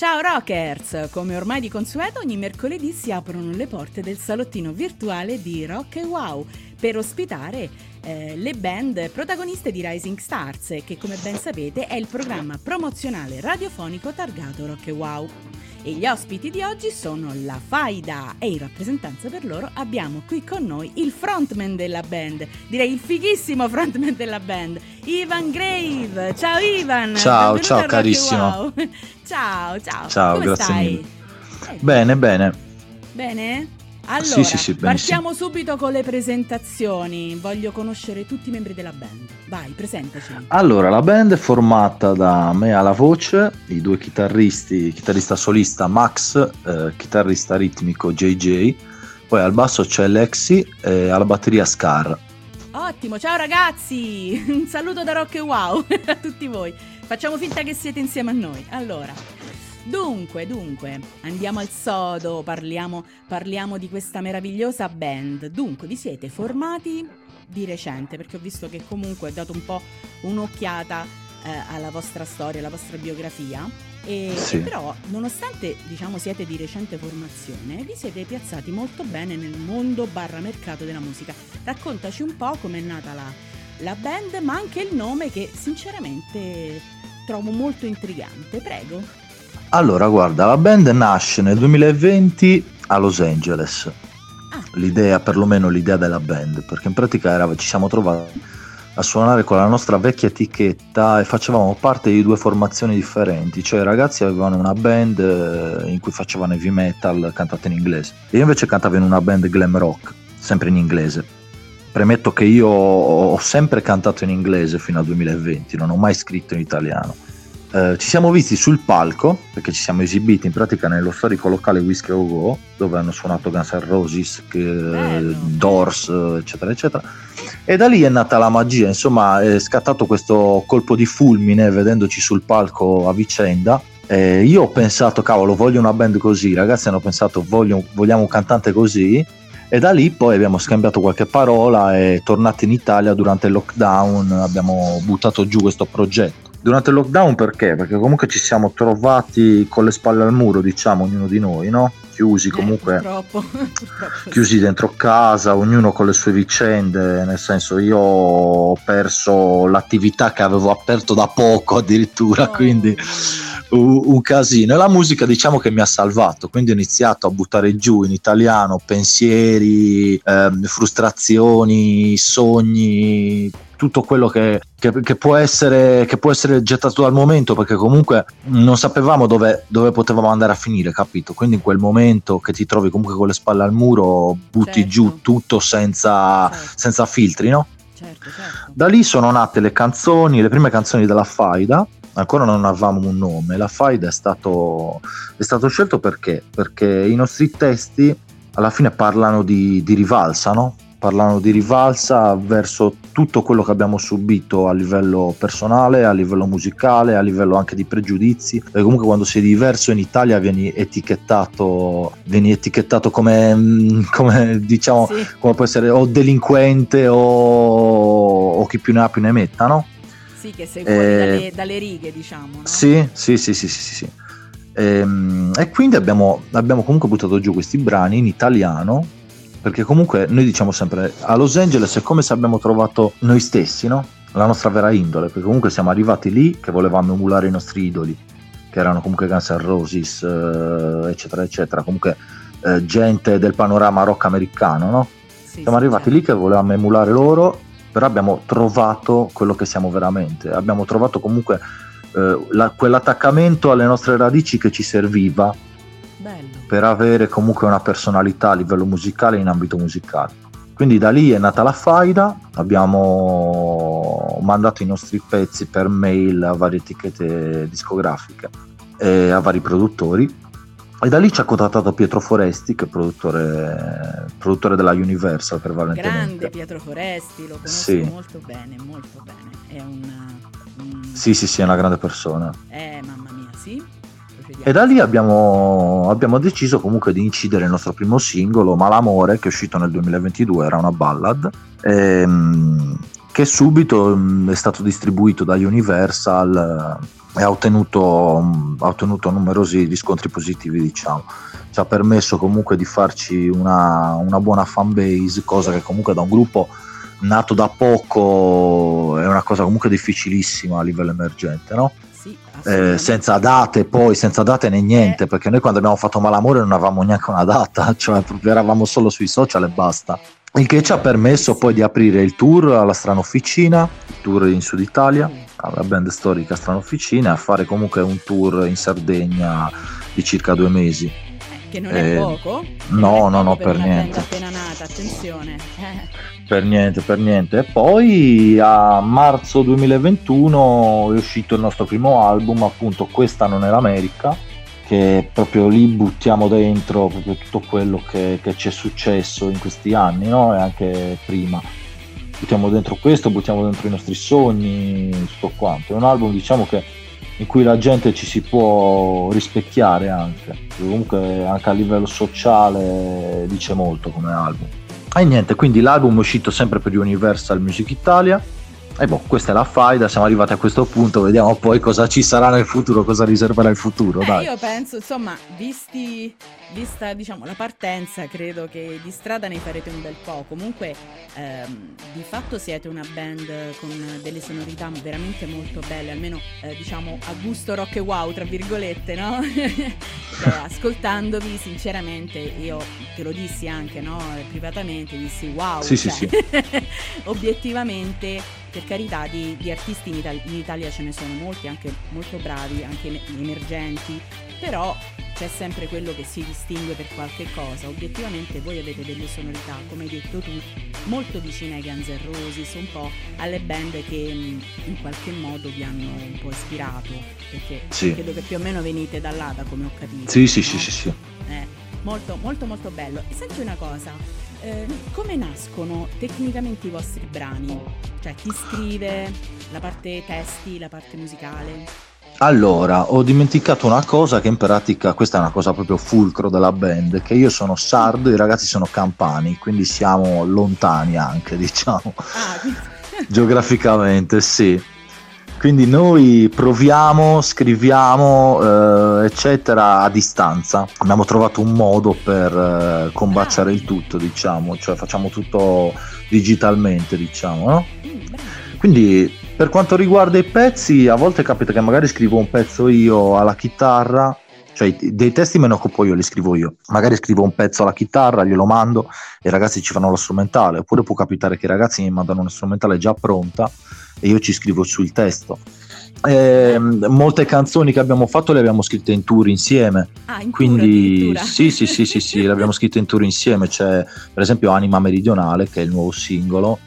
Ciao Rockers! Come ormai di consueto, ogni mercoledì si aprono le porte del salottino virtuale di Rock e Wow per ospitare eh, le band protagoniste di Rising Stars, che come ben sapete è il programma promozionale radiofonico targato Rock e Wow. E gli ospiti di oggi sono la Faida e in rappresentanza per loro abbiamo qui con noi il frontman della band, direi il fighissimo frontman della band, Ivan Grave. Ciao Ivan! Ciao, ciao carissimo. Wow. ciao, ciao. Ciao, Come grazie stai? mille. Bene, bene. Bene? Allora, Sì, sì, sì, partiamo subito con le presentazioni. Voglio conoscere tutti i membri della band. Vai, presentaci. Allora, la band è formata da me alla voce, i due chitarristi, chitarrista solista Max, eh, chitarrista ritmico JJ, poi al basso c'è Lexi e alla batteria Scar. Ottimo, ciao ragazzi! Un saluto da Rock e Wow a tutti voi. Facciamo finta che siete insieme a noi. Allora, dunque, dunque, andiamo al sodo, parliamo, parliamo di questa meravigliosa band. Dunque, vi siete formati di recente, perché ho visto che comunque ho dato un po' un'occhiata eh, alla vostra storia, alla vostra biografia. E, Sì. e però, nonostante diciamo siete di recente formazione, vi siete piazzati molto bene nel mondo barra mercato della musica. Raccontaci un po' com'è nata la, la band, ma anche il nome che sinceramente trovo molto intrigante. Prego. Allora, guarda, la band nasce nel 2020 a Los Angeles. Ah. L'idea, perlomeno l'idea della band, perché in pratica era- ci siamo trovati a suonare con la nostra vecchia etichetta e facevamo parte di due formazioni differenti, cioè i ragazzi avevano una band eh, in cui facevano heavy metal cantata in inglese e io invece cantavo in una band glam rock, sempre in inglese. Premetto che io ho sempre cantato in inglese fino al 2020, non ho mai scritto in italiano. Eh, ci siamo visti sul palco perché ci siamo esibiti in pratica nello storico locale Whiskey Go Go dove hanno suonato Guns N' Roses, che-. Doors, eh, eccetera, eccetera. E da lì è nata la magia, insomma, è scattato questo colpo di fulmine vedendoci sul palco a vicenda. E io ho pensato, cavolo, voglio una band così. I ragazzi hanno pensato, voglio- vogliamo un cantante così. E da lì poi abbiamo scambiato qualche parola e tornati in Italia durante il lockdown abbiamo buttato giù questo progetto. Durante il lockdown perché? Perché comunque ci siamo trovati con le spalle al muro, diciamo, ognuno di noi, no? Chiusi comunque Eh, purtroppo, chiusi dentro casa, ognuno con le sue vicende, nel senso io ho perso l'attività che avevo aperto da poco addirittura, Oh, quindi un, un casino. E la musica diciamo che mi ha salvato, quindi ho iniziato a buttare giù in italiano pensieri, ehm, frustrazioni, sogni, tutto quello che, che- che può essere, che può essere gettato dal momento, perché comunque non sapevamo dove, dove potevamo andare a finire, capito? Quindi in quel momento che ti trovi comunque con le spalle al muro, butti Certo. giù tutto senza, Certo, senza filtri, no? certo, certo. Da lì sono nate le canzoni, le prime canzoni della Faida. Ancora non avevamo un nome. La Faida è stato, è stato scelto perché? Perché i nostri testi alla fine parlano di, di rivalsa, no? Parlano di rivalsa verso tutto quello che abbiamo subito a livello personale, a livello musicale, a livello anche di pregiudizi. Perché comunque quando sei diverso in Italia vieni etichettato, vieni etichettato come, mm, come diciamo Sì, come può essere o delinquente o, o chi più ne ha più ne metta, no? sì, che sei fuori Eh, dalle, dalle righe, diciamo. No? Sì, sì, sì, sì, sì, sì, sì. Ehm, E, quindi abbiamo, abbiamo comunque buttato giù questi brani in italiano, perché comunque noi diciamo sempre a Los Angeles è come se abbiamo trovato noi stessi, no? La nostra vera indole, perché comunque siamo arrivati lì che volevamo emulare i nostri idoli, che erano comunque Guns N' Roses, eh, eccetera, eccetera, comunque eh, gente del panorama rock americano, no? Sì, Siamo sì, arrivati certo. lì che volevamo emulare loro, però abbiamo trovato quello che siamo veramente. Abbiamo trovato comunque eh, la- quell'attaccamento alle nostre radici che ci serviva Bello. per avere comunque una personalità a livello musicale in ambito musicale. Quindi da lì è nata la faida, abbiamo mandato i nostri pezzi per mail a varie etichette discografiche e a vari produttori e da lì ci ha contattato Pietro Foresti che è produttore, produttore della Universal prevalentemente. Grande Pietro Foresti, lo conosco Sì. molto bene, molto bene. È un... un- Sì, sì, sì, è una grande persona. Eh, mamma mia, sì. E da lì abbiamo, abbiamo deciso comunque di incidere il nostro primo singolo, Malamore, che è uscito nel 2022, era una ballad, ehm, che subito mm, è stato distribuito da Universal e ha ottenuto, ha ottenuto numerosi riscontri positivi, diciamo. Ci ha permesso comunque di farci una, una buona fan base, cosa che comunque da un gruppo nato da poco è una cosa comunque difficilissima a livello emergente, no? Sì, eh, senza date poi, senza date né niente, eh. perché noi quando abbiamo fatto Malamore non avevamo neanche una data, cioè eravamo solo sui social e basta. Il che ci ha permesso poi di aprire il tour alla Strana Officina, il tour in Sud Italia, alla band storica Strana Officina, a fare comunque un tour in Sardegna di circa due mesi. Eh, che non è eh, poco? No, no, no, per, per niente. appena nata, attenzione. Per niente, per niente. E poi a marzo 2021 è uscito il nostro primo album, appunto Questa non è l'America, che proprio lì buttiamo dentro proprio tutto quello che, che ci è successo in questi anni no? e anche prima buttiamo dentro questo, buttiamo dentro i nostri sogni, tutto quanto. È un album diciamo che in cui la gente ci si può rispecchiare anche, comunque anche a livello sociale dice molto come album. E niente, quindi l'album è uscito sempre per Universal Music Italia e boh, questa è la faida, siamo arrivati a questo punto, vediamo poi cosa ci sarà nel futuro, cosa riserverà il futuro. Eh, io penso, insomma, visti, vista diciamo, la partenza, credo che di strada ne farete un bel po'. Comunque, ehm, di fatto siete una band con delle sonorità veramente molto belle, almeno eh, diciamo a gusto rock e wow, tra virgolette, no? eh, ascoltandovi, sinceramente, io te lo dissi anche, no? Privatamente, dissi wow. Sì, cioè, sì, sì. obiettivamente per carità di, di artisti in, Italia, in, Italia ce ne sono molti, anche molto bravi, anche emergenti, però c'è sempre quello che si distingue per qualche cosa. Obiettivamente voi avete delle sonorità, come hai detto tu, molto vicine ai Guns N' Roses, un po' alle band che mm, in qualche modo vi hanno un po' ispirato, perché sì. credo che più o meno venite da là, da come ho capito. Sì, sì, no? sì, sì, sì. Eh, molto, molto, molto bello. E senti una cosa, eh, come nascono tecnicamente i vostri brani? Cioè chi scrive, la parte testi, la parte musicale? Allora, ho dimenticato una cosa che in pratica, questa è una cosa proprio fulcro della band, che io sono sardo i ragazzi sono campani, quindi siamo lontani anche, diciamo. Ah, Geograficamente, sì. Quindi noi proviamo, scriviamo, eh, eccetera, a distanza. Abbiamo trovato un modo per eh, combaciare il tutto, diciamo, cioè facciamo tutto digitalmente, diciamo, no? Quindi per quanto riguarda i pezzi, a volte capita che magari scrivo un pezzo io alla chitarra, cioè dei testi me ne occupo io, li scrivo io. Magari scrivo un pezzo alla chitarra, glielo mando e i ragazzi ci fanno lo strumentale, oppure può capitare che i ragazzi mi mandano una strumentale già pronta e io ci scrivo sul testo. Eh, molte canzoni che abbiamo fatto le abbiamo scritte in tour insieme. Ah, in quindi sì, sì, sì, sì, sì, le abbiamo scritte in tour insieme. C'è per esempio Anima Meridionale, che è il nuovo singolo,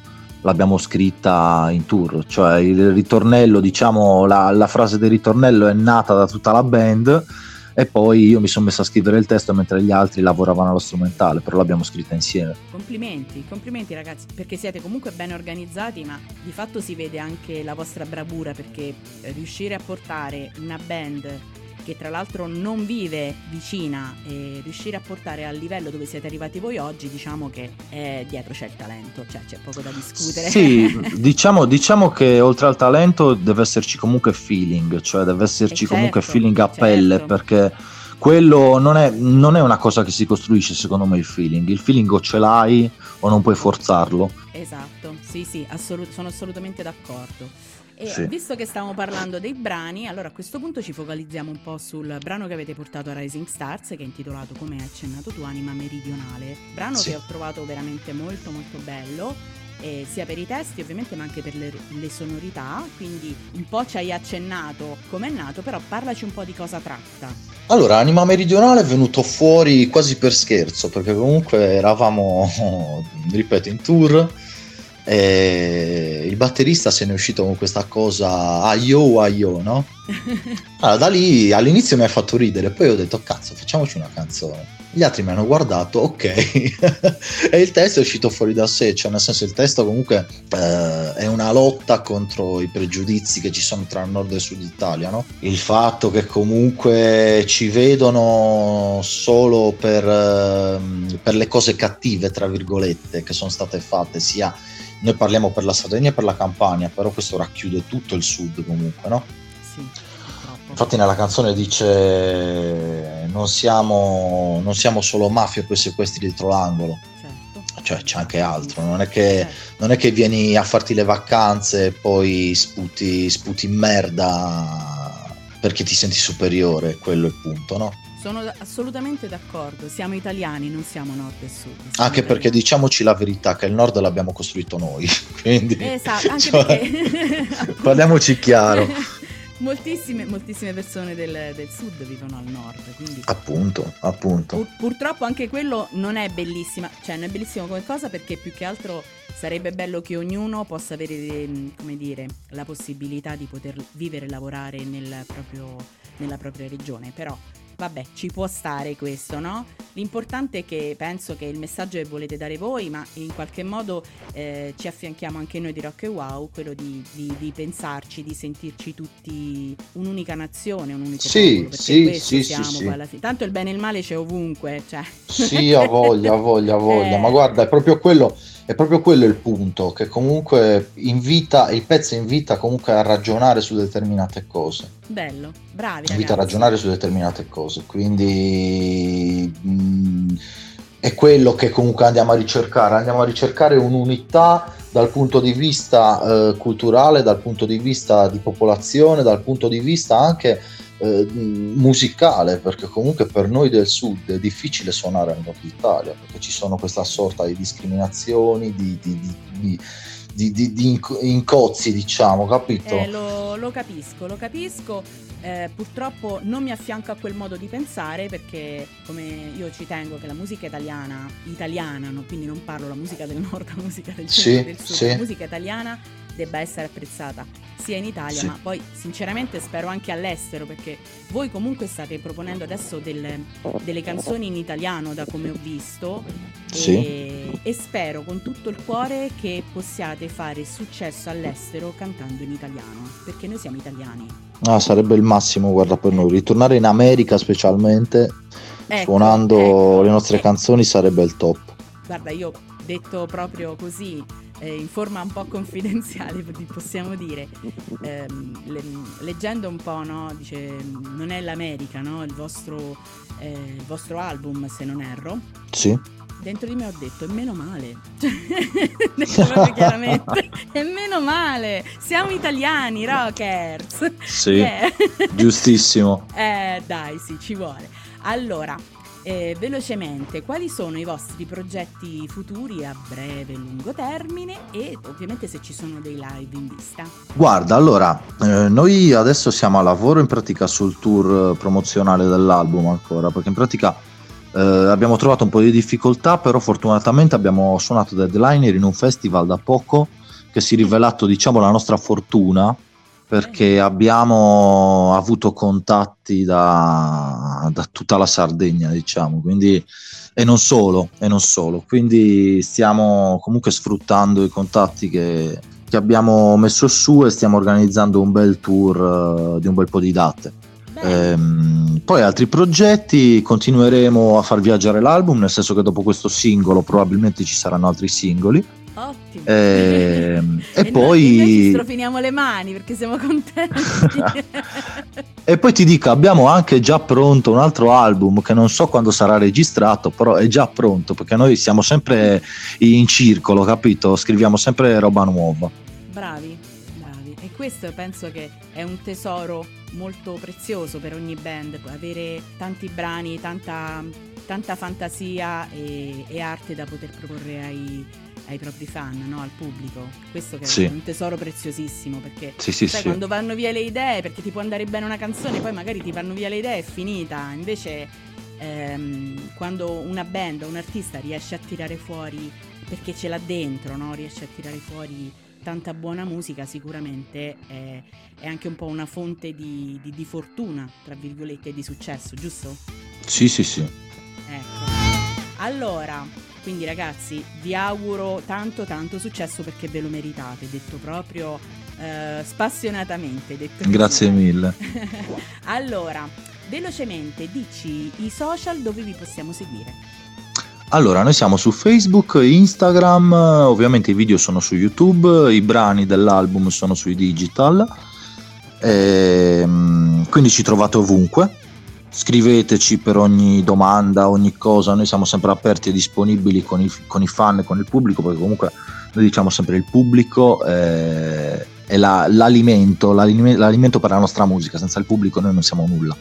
l'abbiamo scritta in tour. Cioè il ritornello, diciamo, la, la frase del ritornello è nata da tutta la band e poi io mi sono messo a scrivere il testo mentre gli altri lavoravano allo strumentale, però l'abbiamo scritta insieme. Complimenti, complimenti ragazzi, perché siete comunque ben organizzati, ma di fatto si vede anche la vostra bravura perché riuscire a portare una band che tra l'altro non vive vicina e riuscire a portare al livello dove siete arrivati voi oggi, diciamo che eh, dietro c'è il talento, cioè c'è poco da discutere. Sì, diciamo, diciamo, che oltre al talento deve esserci comunque feeling, cioè deve esserci certo, comunque feeling a pelle certo. perché quello non è, non è, una cosa che si costruisce secondo me il feeling, il feeling o ce l'hai o non puoi forzarlo. Esatto, sì sì, assolut- sono assolutamente d'accordo. E sì. visto che stiamo parlando dei brani, allora a questo punto ci focalizziamo un po' sul brano che avete portato a Rising Stars, che è intitolato, come hai accennato tu, Anima Meridionale. Brano sì. che ho trovato veramente molto molto bello. Eh, sia per i testi ovviamente ma anche per le, le, sonorità quindi un po' ci hai accennato come è nato però parlaci un po' di cosa tratta allora Anima Meridionale è venuto fuori quasi per scherzo perché comunque eravamo ripeto in tour e il batterista se ne è uscito con questa cosa aio aio no? allora da lì all'inizio mi ha fatto ridere poi ho detto cazzo facciamoci una canzone gli altri mi hanno guardato, ok, e il testo è uscito fuori da sé, cioè nel senso il testo comunque eh, è una lotta contro i pregiudizi che ci sono tra nord e sud Italia, no? Il fatto che comunque ci vedono solo per, eh, per le cose cattive, tra virgolette, che sono state fatte, sia noi parliamo per la Sardegna e per la Campania, però questo racchiude tutto il sud comunque, no? Sì. Infatti nella canzone dice non siamo, non siamo solo mafia per sequestri dietro l'angolo. Certo. Cioè c'è anche altro, non è, che, certo. non è che vieni a farti le vacanze e poi sputi, sputi merda perché ti senti superiore, quello è il punto, no? Sono assolutamente d'accordo, siamo italiani, non siamo nord e sud. Anche italiani. perché diciamoci la verità che il nord l'abbiamo costruito noi, quindi... Esatto, anche cioè, perché... parliamoci chiaro. moltissime, moltissime persone del, del, sud vivono al nord, quindi... Appunto, appunto. Pur, purtroppo anche quello non è bellissima, cioè non è bellissimo come cosa perché più che altro sarebbe bello che ognuno possa avere, come dire, la possibilità di poter vivere e lavorare nel proprio, nella propria regione, però vabbè, ci può stare questo, no? L'importante è che penso che il messaggio che volete dare voi, ma in qualche modo eh, ci affianchiamo anche noi di Rock e Wow, quello di, di, di, pensarci, di sentirci tutti un'unica nazione, un unico sì, popolo, sì, sì, sì, sì. Tanto il bene e il male c'è ovunque, cioè. Sì, ha voglia, ha voglia, ha voglia, eh. ma guarda, è proprio quello è proprio quello il punto, che comunque invita, il pezzo invita comunque a ragionare su determinate cose. Bello, bravi. Invita ragazzi. a ragionare su determinate cose, quindi mh, mm, è quello che comunque andiamo a ricercare, andiamo a ricercare un'unità dal punto di vista eh, culturale, dal punto di vista di popolazione, dal punto di vista anche eh, musicale, perché comunque per noi del sud è difficile suonare al nord Italia, perché ci sono questa sorta di discriminazioni, di, di, di, di, di, di incozzi, diciamo, capito? Eh, lo, lo, capisco, lo capisco. Eh, purtroppo non mi affianco a quel modo di pensare perché come io ci tengo che la musica italiana, italiana, no? quindi non parlo la musica del nord, la musica del, sì, del sud, sì. la musica italiana debba essere apprezzata sia in Italia, sì. ma poi sinceramente spero anche all'estero, perché voi comunque state proponendo adesso delle, delle canzoni in italiano, da come ho visto, sì. e, e, spero con tutto il cuore che possiate fare successo all'estero cantando in italiano, perché noi siamo italiani. Ah, sarebbe il massimo, guarda, per noi. Ritornare in America specialmente, ecco, suonando ecco, le nostre ecco. canzoni, sarebbe il top. Guarda, io detto proprio così, eh, in forma un po' confidenziale, possiamo dire, eh, le, leggendo un po', no? dice, non è l'America, no? il, vostro, eh, il vostro album, se non erro. Sì. Dentro di me ho detto, è meno male. proprio chiaramente, è meno male. Siamo italiani, rockers. Sì, eh. giustissimo. Eh, dai, sì, ci vuole. Allora, eh, velocemente, quali sono i vostri progetti futuri a breve e lungo termine e ovviamente se ci sono dei live in vista? Guarda, allora, eh, noi adesso siamo a lavoro in pratica sul tour promozionale dell'album ancora, perché in pratica eh, abbiamo trovato un po' di difficoltà, però fortunatamente abbiamo suonato Deadliner in un festival da poco che si è rivelato, diciamo, la nostra fortuna perché abbiamo avuto contatti da, da, tutta la Sardegna, diciamo, quindi, e non solo, e non solo. Quindi stiamo comunque sfruttando i contatti che, che abbiamo messo su e stiamo organizzando un bel tour uh, di un bel po' di date. Ehm, poi altri progetti, continueremo a far viaggiare l'album, nel senso che dopo questo singolo probabilmente ci saranno altri singoli Ottimo. Eh, e, e, poi... Noi, noi strofiniamo le mani perché siamo contenti. e poi ti dico, abbiamo anche già pronto un altro album che non so quando sarà registrato, però è già pronto perché noi siamo sempre in circolo, capito? Scriviamo sempre roba nuova. Bravi, bravi. E questo penso che è un tesoro molto prezioso per ogni band, avere tanti brani, tanta, tanta fantasia e, e arte da poter proporre ai ai propri fan, no? al pubblico. Questo che sì. è un tesoro preziosissimo perché sì, sì, sai, quando vanno via le idee, perché ti può andare bene una canzone, poi magari ti vanno via le idee, è finita. Invece ehm, quando una band o un artista riesce a tirare fuori, perché ce l'ha dentro, no? riesce a tirare fuori tanta buona musica, sicuramente è, è anche un po' una fonte di, di, di fortuna, tra virgolette, e di successo, giusto? Sì, sì, sì. Ecco. Allora, quindi ragazzi vi auguro tanto tanto successo perché ve lo meritate, detto proprio eh, spassionatamente. Detto Grazie così. mille. allora, velocemente dici i social dove vi possiamo seguire. Allora, noi siamo su Facebook, Instagram, ovviamente i video sono su YouTube, i brani dell'album sono sui digital. E, ehm, quindi ci trovate ovunque. Scriveteci per ogni domanda, ogni cosa, noi siamo sempre aperti e disponibili con i, con i fan e con il pubblico, perché comunque noi diciamo sempre il pubblico è, è la, l'alimento, l'alimento per la nostra musica, senza il pubblico noi non siamo nulla.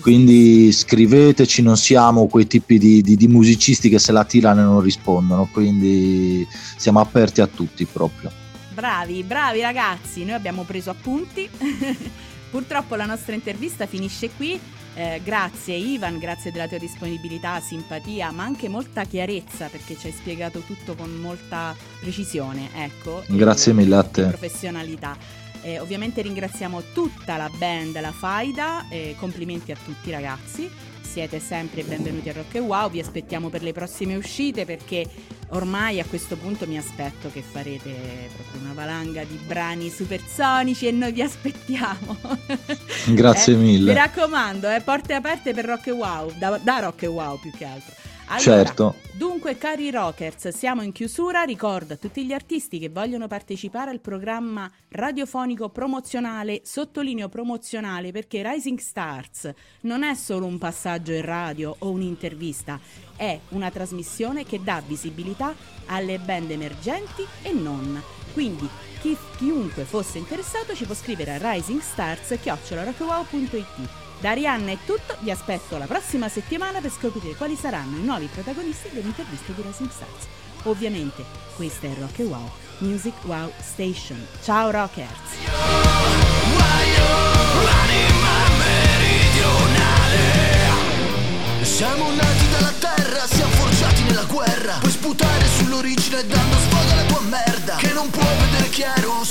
Quindi scriveteci, non siamo quei tipi di, di, di musicisti che se la tirano e non rispondono, quindi siamo aperti a tutti proprio. Bravi, bravi ragazzi, noi abbiamo preso appunti. Purtroppo la nostra intervista finisce qui. Eh, grazie Ivan, grazie della tua disponibilità, simpatia, ma anche molta chiarezza perché ci hai spiegato tutto con molta precisione. Ecco, grazie mille a te. Professionalità. Eh, ovviamente ringraziamo tutta la band, la Faida, complimenti a tutti ragazzi siete sempre benvenuti a Rock e Wow, vi aspettiamo per le prossime uscite perché ormai a questo punto mi aspetto che farete proprio una valanga di brani supersonici e noi vi aspettiamo. Grazie eh, mille. Mi raccomando, eh, porte aperte per Rock e Wow, da, da Rock e Wow più che altro. Allora, certo. Dunque, cari rockers, siamo in chiusura. Ricordo a tutti gli artisti che vogliono partecipare al programma radiofonico promozionale, sottolineo promozionale perché Rising Stars non è solo un passaggio in radio o un'intervista, è una trasmissione che dà visibilità alle band emergenti e non. Quindi chi, chiunque fosse interessato ci può scrivere a risingstars.it. Da Arianna è tutto, vi aspetto la prossima settimana per scoprire quali saranno i nuovi protagonisti dell'intervista di Rising Stars. Ovviamente, questa è Rock Wow, Music Wow Station. Ciao Rockers! Siamo nati dalla terra, siamo forgiati nella guerra Puoi sputare sull'origine dando sfogo alla tua merda Che non può vedere chiaro